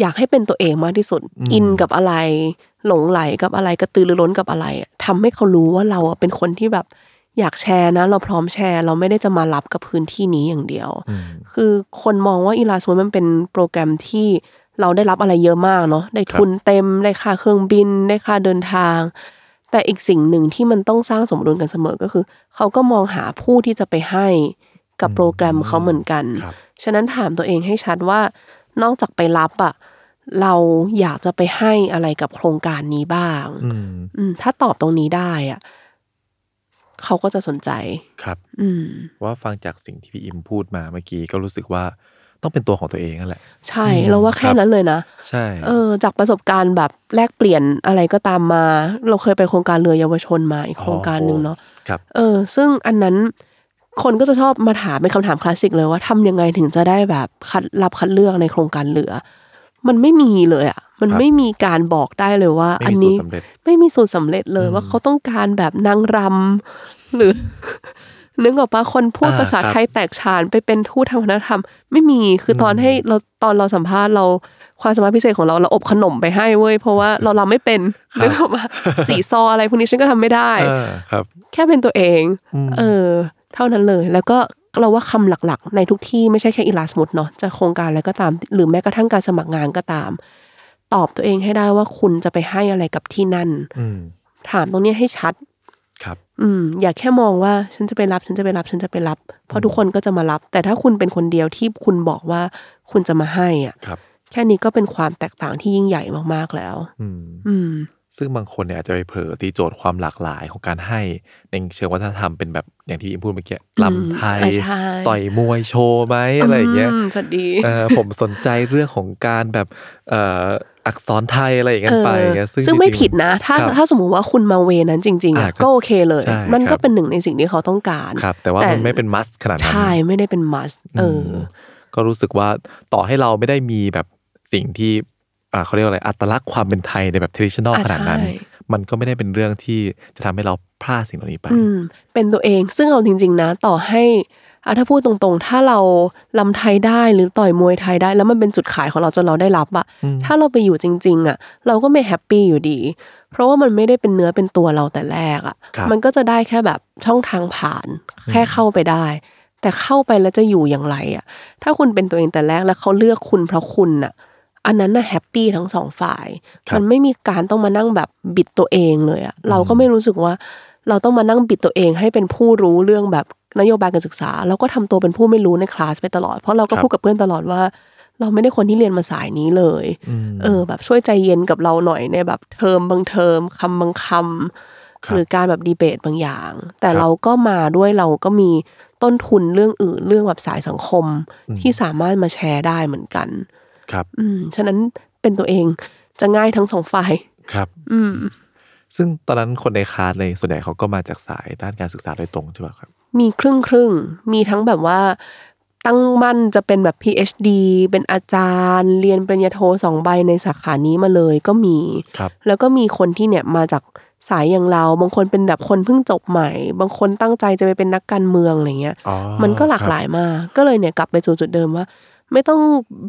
อยากให้เป็นตัวเองมากที่สุดอืมอินกับอะไร หลงไหลกับอะไรกระตือรือร้นกับอะไรอะทำให้เขารู้ว่าเราอะเป็นคนที่แบบอยากแชร์นะ เราพร้อมแชร์ เราไม่ได้จะมารับกับพื้นที่นี้อย่างเดียวอืมคือคนมองว่าอีลาสมันเป็นโปรแกรมที่เราได้รับอะไรเยอะมากเนาะได้ทุนเต็มได้ค่าเครื่องบิน ได้ค่าเดินทาง แต่อีกสิ่งหนึ่งที่มันต้องสร้างสมดุลกันเสมอก็คือ เขาก็มองหาผู้ที่จะไปให้กับโปรแกรมเขาเหมือนกันครับฉะนั้นถามตัวเองให้ชัดว่านอกจากไปรับอะเราอยากจะไปให้อะไรกับโครงการนี้บ้างอืมอืมถ้าตอบตรงนี้ได้อะเขาก็จะสนใจครับ อืมว่าฟังจากสิ่งที่พี่อิมพูดมาเมื่อกี้ก็รู้สึกว่า ต้องเป็นตัวของตัวเองนั่นแหละ ใช่อืมเราว่าแค่ครับนั้นเลยนะ ใช่เออจากประสบการณ์แบบแลกเปลี่ยนอะไรก็ตามมา เราเคยไปโครงการเรือเยาวชนมาอีกโครงการหนึ่งเนาะครับเออ ซึ่งอันนั้นคนก็จะชอบมาถามเป็นคำถามคลาสสิกเลยว่าทำยังไงถึงจะได้แบบคัดรับคัดเลือกในโครงการเรือ มันไม่มีเลยอะ มันครับไม่มีการบอกได้เลยว่าไม่อันมีสูตนี้รสำเร็จไม่มีสูตรสำเร็จเลยอืมว่าเขาต้องการแบบนางรำหรือ นึกออกปะคนพูดอ่าภาษาครับไทยแตกฉานไปเป็นทูตทางวัฒนธรรม ไม่มีคือตอนอืมให้เราตอนเราสัมภาษณ์เราความสามารถพิเศษของเราเราอบขนมไปให้เว้ยเพราะว่าเรารำไม่เป็นนึกออกปะสีซออะไรพวกนี้ฉันก็ทำไม่ได้เออครับ แค่เป็นตัวเองอืมเออ เท่านั้นเลย แล้วก็เราว่าคำหลักๆ ในทุกที่ไม่ใช่แค่อีลาสมุดเนาะจะโครงการอะไรก็ตาม หรือแม้กระทั่งการสมัครงานก็ตาม ตอบตัวเองให้ได้ว่าคุณจะไปให้อะไรกับที่นั่นอืมถามตรงเนี้ยให้ชัด ครับ อืม อย่าแค่มองว่าฉันจะไปรับ ฉันจะไปรับ ฉันจะไปรับ เพราะทุกคนก็จะมารับ แต่ถ้าคุณเป็นคนเดียวที่คุณบอกว่าคุณจะมาให้อะครับ แค่นี้ก็เป็นความแตกต่างที่ยิ่งใหญ่มากๆแล้ว อืมอืม ซึ่งบางคนเนี่ยอาจจะไปเผลอตีโจทย์ความหลากหลายของการให้ในเชิงวัฒนธรรมเป็นแบบอย่างที่อิมพูดเมื่อกี้ลำไทยอ่าใช่ต่อยมวยโชว์ไหมอะไรอย่างเงี้ยมสวัสดีเออผมสนใจเรื่องของการแบบเอ่ออักษรไทยอะไรอย่างเงี้ยไปอย่างเงี้ยซึ่ซึ่งงไม่จริงๆผิดนะ ถ้าครับถ้าสมมุติว่าคุณมาเวนั้นจริงๆอ่าอะก็ก็โอเคเลยใช่มันคก็รับเป็นหนึ่งในสิ่งที่เขาต้องการครับแต่ว่ามันไม่เป็นมัสขนาดนั้นใช่ไม่ได้เป็นมัสเอออก็รู้สึกว่าต่อให้เราไม่ได้มีแบบสิ่งที่อ่า เขาเรียกว่าอะไรอัตลักษณ์ความเป็นไทยในแบบ traditional อ่าขนาดนั้นใช่มันก็ไม่ได้เป็นเรื่องที่จะทำให้เราพลาดสิ่งเหล่านี้ไปอืมเป็นตัวเองซึ่งเอาจริง ๆ นะ ต่อให้อะถ้าพูดตรงๆ ถ้าเราลำไทยได้หรือต่อยมวยไทยได้ แล้วมันเป็นจุดขายของเราจนเราได้รับอะถ้าเราไปอยู่จริง ๆอะเราก็ไม่แฮปปี้อยู่ดี เพราะว่ามันไม่ได้เป็นเนื้อเป็นตัวเราแต่แรกอะครับมันก็จะได้แค่แบบช่องทางผ่าน แค่เข้าไปได้ แต่เข้าไปแล้วจะอยู่อย่างไรอะถ้าคุณเป็นตัวเองแต่แรกแล้วเขาเลือกคุณเพราะคุณอะ อันนั้นน่ะแฮปปี้ทั้งสองฝ่ายครับมันไม่มีการต้องมานั่งแบบบิดตัวเองเลยอะเราก็ไม่รู้สึกว่า เราต้องมานั่งบิดตัวเองให้เป็นผู้รู้เรื่องแบบนโยบายการศึกษาแล้วก็ทำตัวเป็นผู้ไม่รู้ในคลาสไปตลอด เพราะเราก็ครับพูดกับเพื่อนตลอดว่า เราไม่ได้คนที่เรียนมาสายนี้เลย เออ แบบช่วยใจเย็นกับเราหน่อยในแบบเทอมบางเทอมคำบางคำครับหรือการแบบดีเบตบางอย่าง แต่ครับเราก็มาด้วยเราก็มีต้นทุนเรื่องอื่นเรื่องแบบสายสังคมที่สามารถมาแชร์ได้เหมือนกัน ครับ อืมฉะนั้นเป็นตัวเองจะง่ายทั้งสองฝ่ายครับ อืม ซึ่งตอนนั้นคนในคลาสในส่วนใหญ่เขาก็มาจากสายด้านการศึกษาโดยตรงใช่ไหมครับ มีครึ่งครึ่งๆมีทั้งแบบว่าตั้งมั่นจะเป็นแบบ PhD เป็นอาจารย์ เรียนปริญญาโทสองใบในสาขานี้มาเลยก็มี ครับ แล้วก็มีคนที่เนี่ยมาจากสายอย่างเรา บางคนเป็นแบบคนเพิ่งจบใหม่ บางคนตั้งใจจะไปเป็นนักการเมืองอะไรเงี้ย อ๋อมันก็หลากหลายมาก ก็เลยเนี่ยกลับไปสู่จุดเดิมว่า ไม่ต้อง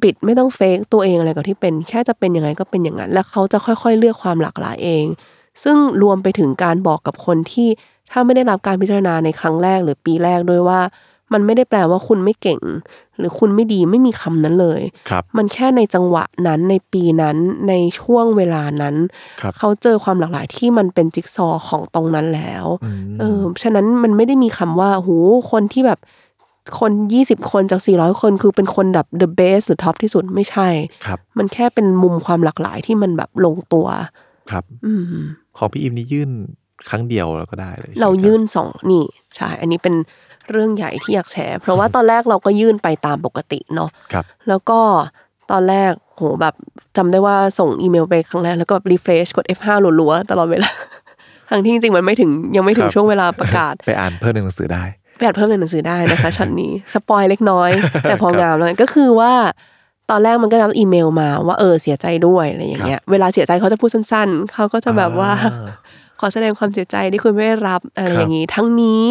บิดไม่ต้องเฟกตัวเองอะไรกับที่เป็น แค่จะเป็นยังไงก็เป็นอย่างนั้น แล้วเขาจะค่อยๆ เลือกความหลากหลายเอง ซึ่งรวมไปถึงการบอกกับคนที่ถ้าไม่ได้รับการพิจารณาในครั้งแรกหรือปีแรกด้วยว่า มันไม่ได้แปลว่าคุณไม่เก่ง หรือคุณไม่ดีไม่มีคำนั้นเลยครับมันแค่ในจังหวะนั้นในปีนั้นในช่วงเวลานั้นครับเขาเจอความหลากหลายที่มันเป็นจิ๊กซอว์ของตรงนั้นแล้วอืมเออฉะนั้นมันไม่ได้มีคำว่าหูคนที่แบบ คนยี่สิบคนจากสี่ร้อยคนคือเป็นคนแบบ the best หรือท็อปที่สุดไม่ใช่ครับมันแค่เป็นมุมความหลากหลายที่มันแบบลงตัวครับ อืมของพี่อิมนี่ยื่นครั้งเดียวแล้วก็ได้เลยใช่ไหมเหรอครับยื่นสองนี่ใช่อันนี้เป็นเรื่องใหญ่ที่อยากแชร์ เพราะว่าตอนแรกเราก็ยื่นไปตามปกติเนาะครับ แล้วก็ตอนแรกโหแบบจำได้ว่าส่งอีเมลไปครั้งแรกแล้วก็แบบ refresh กด F5 รัวๆตลอดเวลาทั้งที่จริงๆมันไม่ถึงยังไม่ถึงช่วงเวลาประกาศ ไปอ่านเพิ่มในหนังสือได้ ไปอ่านเพิ่มในหนังสือได้นะคะช็อตนี้ spoil เล็กน้อย แต่พองามแล้วก็คือว่าตอนแรกมันก็รับอีเมลมาว่าเออเสียใจด้วยอะไรอย่างเงี้ยเวลาเสียใจเขาจะพูดสั้น ๆเขาก็จะแบบว่าอ่าขอแสดงความเสียใจที่คุณไม่ได้รับอะไรครับอย่างนี้ ทั้งนี้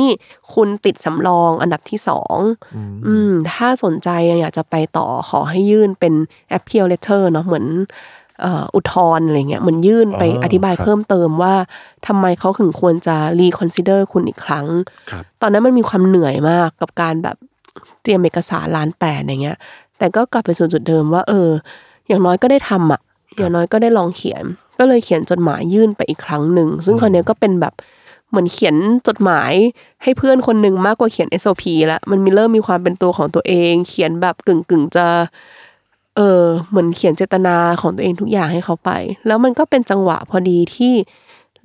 คุณติดสำรองอันดับที่สองอืมอืมถ้าสนใจอยากจะไปต่อขอให้ยื่นเป็น appeal letter เนาะเหมือนเอ่ออุทธรณ์อะไรเงี้ยเหมือนยื่นไปอ๋ออธิบายครับเพิ่มเติมว่าทำไมเขาถึงควรจะ reconsider คุณอีกครั้งครับตอนนั้นมันมีความเหนื่อยมากกับการแบบเตรียมเอกสารล้านแปดอย่างเงี้ย แต่ก็กลับไปสู่จุดเดิมว่า เออ อย่างน้อยก็ได้ทำอะ อย่างน้อยก็ได้ลองเขียน ก็เลยเขียนจดหมายยื่นไปอีกครั้งหนึ่ง ซึ่งคราวเนี้ยก็เป็นแบบเหมือนเขียนจดหมายให้เพื่อนคนหนึ่งมากกว่าเขียน SOP แล้วมันมีเริ่มมีความเป็นตัวของตัวเอง เขียนแบบกึ่งกึ่งๆจะ เออเหมือนเขียนเจตนาของตัวเองทุกอย่างให้เขาไป แล้วมันก็เป็นจังหวะพอดีที่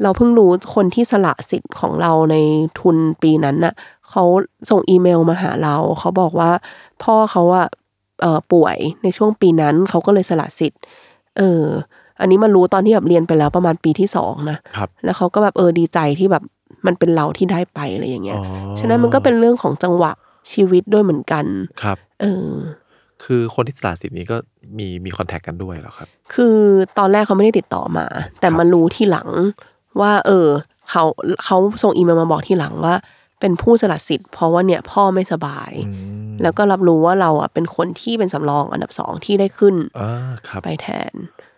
เราเพิ่งรู้คนที่สละสิทธิ์ของเราในทุนปีนั้นน่ะเขาส่งอีเมลมาหาเรา เขาบอกว่า พ่อเขาอะเอ่อป่วยในช่วงปีนั้นเขาก็เลยสละสิทธิ์ เออ อันนี้มารู้ตอนที่แบบเรียนไปแล้วประมาณปีที่สองนะครับ แล้วเขาก็แบบเออดีใจที่แบบมันเป็นเราที่ได้ไปอะไรอย่างเงี้ยอ๋อฉะนั้นมันก็เป็นเรื่องของจังหวะชีวิตด้วยเหมือนกัน ครับ เออ คือคนที่สละสิทธิ์นี้ก็มีมีคอนแทคกันด้วยเหรอครับ คือตอนแรกเขาไม่ได้ติดต่อมา แต่ครับมารู้ที่หลังว่า เออเขาเขาส่งอีเมลมาบอกที่หลังว่า เป็นผู้สละสิทธิ์เพราะว่าเนี่ยพ่อไม่สบายอืมแล้วก็รับรู้ว่าเราอะเป็นคนที่เป็นสำรองอันดับสองที่ได้ขึ้นอ่าครับไปแทน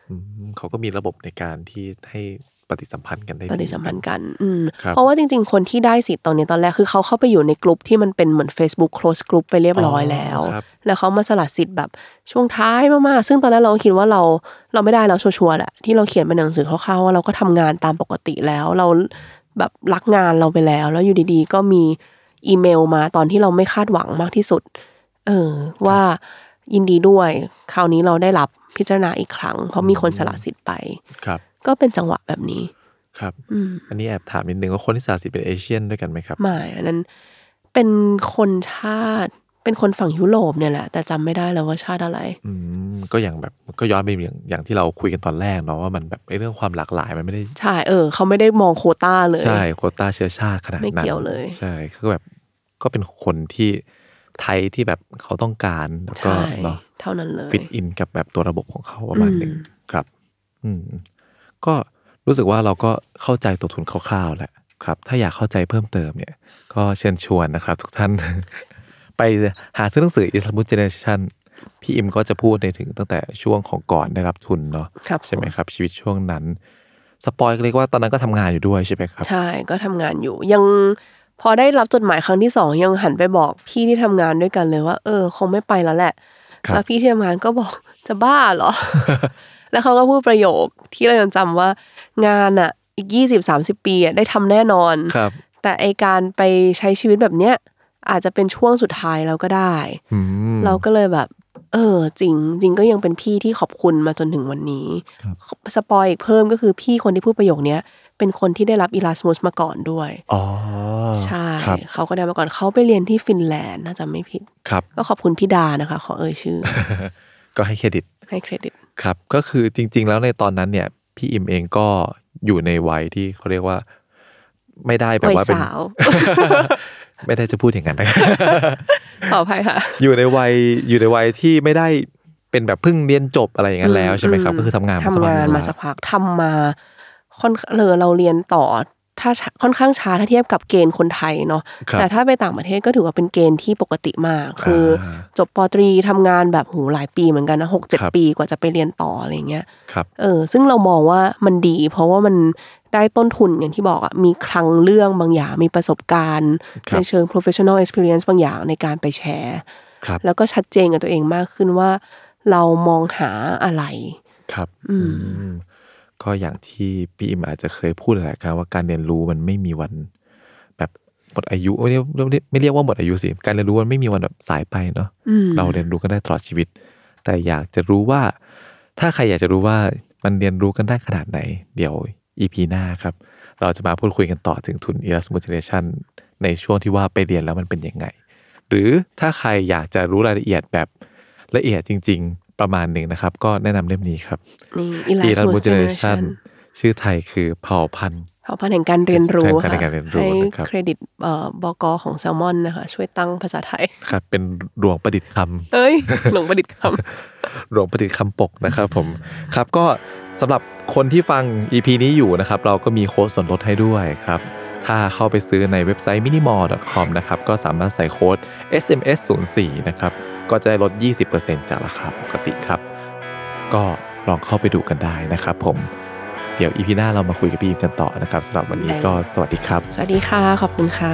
อืมเขาก็มีระบบในการที่ให้ปฏิสัมพันธ์กันได้ปฏิสัมพันธ์กัน อืมครับเพราะว่าจริง ๆ คนที่ได้สิทธิ์ตอนนี้ตอนแรกคือเขาเข้าไปอยู่ในกลุ่มที่มันเป็นเหมือน Facebook close group ไปเรียบร้อยแล้วครับ แล้วเขามาสละสิทธิ์แบบช่วงท้ายมากๆ ซึ่งตอนแรกเราก็คิดว่าเราเราไม่ได้แล้วชัวร์ๆแหละที่เราเขียนเป็นหนังสือคร่าวๆว่าเราก็ทำงานตามปกติแล้ว เราแบบรักงานเราไปแล้ว แล้วอยู่ดีๆ ก็มีอีเมลมาตอนที่เราไม่คาดหวังมากที่สุด เออ ว่ายินดีด้วย คราวนี้เราได้รับพิจารณาอีกครั้ง เพราะมีคนสละสิทธิ์ไปครับ ก็เป็นจังหวะแบบนี้ครับอืมอันนี้แอบถามนิดนึงว่าคนที่สาสิเป็นเอเชียนด้วยกันไหมครับไม่อันนั้นเป็นคนชาติ เป็นคนฝั่งยุโรปเนี่ยแหละ แต่จำไม่ได้แล้วว่าชาติอะไร อืมก็อย่างแบบก็ย้อนไปอย่างอย่างที่เราคุยกันตอนแรกเนาะว่ามันแบบไอ้เรื่องความหลากหลายมันไม่ได้ ใช่เออเขาไม่ได้มองโควต้าเลยใช่โควต้าเชื้อชาติขนาดนั้นไม่เกี่ยวเลย ใช่คือแบบก็เป็นคนที่ไทยที่แบบเขาต้องการแล้วก็ใช่เนาะเท่านั้นเลยฟิตอินกับแบบตัวระบบของเขาประมาณหนึ่งอืมครับ อืม ก็รู้สึกว่าเราก็เข้าใจตัวทุนคร่าวๆแหละครับ ถ้าอยากเข้าใจเพิ่มเติมเนี่ย ก็เชิญชวนนะครับ ทุกท่าน ไปหาซื้อหนังสือ Islamic Generation พี่อิมก็จะพูดในถึงตั้งแต่ช่วงของก่อนได้รับทุนเนาะครับใช่ไหมครับ ชีวิตช่วงนั้น สปอยก็เรียกว่าตอนนั้นก็ทำงานอยู่ด้วยใช่ไหมครับ ใช่ก็ทำงานอยู่ยังพอได้รับจดหมายครั้งที่สองยังหันไปบอกพี่ที่ทำงานด้วยกันเลยว่า เออ คงไม่ไปแล้วแหละครับแล้วพี่ที่ทำงานก็บอกจะบ้าเหรอ แล้วเขาก็พูดประโยคที่เรายังจำว่างานอะอีกยี่สิบสามสิบปีอะได้ทำแน่นอนครับ แต่ไอการไปใช้ชีวิตแบบเนี้ย อาจจะเป็นช่วงสุดท้ายแล้วก็ได้อืมเราก็เลยแบบ เออ จริง จริงก็ยังเป็นพี่ที่ขอบคุณมาจนถึงวันนี้ครับสปอยอีกเพิ่มก็คือพี่คนที่พูดประโยคเนี้ยเป็นคนที่ได้รับอีลาสมุสมาก่อนด้วย อ๋อ ใช่ครับเขาก็ได้มาก่อนเขาไปเรียนที่ฟินแลนด์น่าจะไม่ผิด ครับ ก็ขอบคุณพี่ดานะคะ ขอเอ่ยชื่อ ก็ให้เครดิต ให้เครดิต ครับ ก็คือจริง ๆ แล้วในตอนนั้นเนี่ย พี่อิมเองก็อยู่ในวัยที่เขาเรียกว่า ไม่ได้แบบวัยว่าเป็นสาว ไม่ได้จะพูดอย่างนั้นนะขออภัยค่ะ อยู่ในวัยอยู่ในวัยที่ไม่ได้เป็นแบบเพิ่งเรียนจบอะไรอย่างนั้นแล้วใช่ไหมครับอืก็คือทำงานมาสักทำพักงานหนึ่มาแล้วสักพักทำมาค่อนเลอเราเรียนต่อถ้าช้าค่อนข้างช้าถ้าเทียบกับเกณฑ์คนไทยเนาะครับแต่ถ้าไปต่างประเทศก็ถือว่าเป็นเกณฑ์ที่ปกติมาก คืออาจบปตรีทำงานแบบหูหลายปีเหมือนกันนะหกเจ็ดครับปีกว่าจะไปเรียนต่ออะไรเงี้ยครับเออซึ่งเรามองว่ามันดี เพราะว่ามัน ได้ต้นทุนอย่างที่บอกอะมีคลังเรื่องบางอย่างมีประสบการณ์ครับในเชิง professional experience บางอย่างในการไปแชร์ครับแล้วก็ชัดเจนกับตัวเองมากขึ้นว่า เรามองหาอะไร ครับอืมอืมก็อย่างที่พี่อิมอาจจะเคยพูดหลายครั้งว่าการเรียนรู้มันไม่มีวัน แบบหมดอายุไม่เรียกไม่เรียกว่าหมดอายุสิการเรียนรู้มันไม่มีวันแบบสายไปเนาะอืมเราเรียนรู้กันได้ตลอดชีวิต แต่อยากจะรู้ว่า ถ้าใครอยากจะรู้ว่ามันเรียนรู้กันได้ขนาดไหน เดี๋ยว EP หน้าครับ เราจะมาพูดคุยกันต่อถึงทุน Erasmus Generation ในช่วงที่ว่าไปเรียนแล้วมันเป็นยังไง หรือถ้าใครอยากจะรู้รายละเอียดแบบละเอียดจริง ๆ ประมาณหนึ่งนะครับ ก็แนะนำเล่มนี้ครับนี่ Erasmus Erasmus Generation Generation ชื่อไทยคือเผ่าพันธุ์ เผ่าพันธุ์แห่งการเรียนรู้แห่งการค่ะเรียนรู้ให้นะครับเครดิตเอ่อบกของแซลมอนนะคะช่วยตั้งภาษาไทยครับเป็นหลวงประดิษฐ์คำเอ้ยหลงประดิษฐ์คหลวงประดิษฐ์คำปกนะครับผมครับก็สำหรับคนที่ฟัง EP นี้อยู่นะครับ เราก็มีโค้ดส่วนลดให้ด้วยครับ ถ้าเข้าไปซื้อในเว็บไซต์ minimal.com นะครับก็สามารถใส่โค้ด SMS 0 4นะครับก็จะได้ลด 20%จากราคาปกติครับ ก็ลองเข้าไปดูกันได้นะครับผม เดี๋ยวอีพีหน้าเรามาคุยกับพี่อิมกันต่อนะครับสำหรับวันนี้ก็สวัสดีครับ สวัสดีค่ะ ขอบคุณค่ะ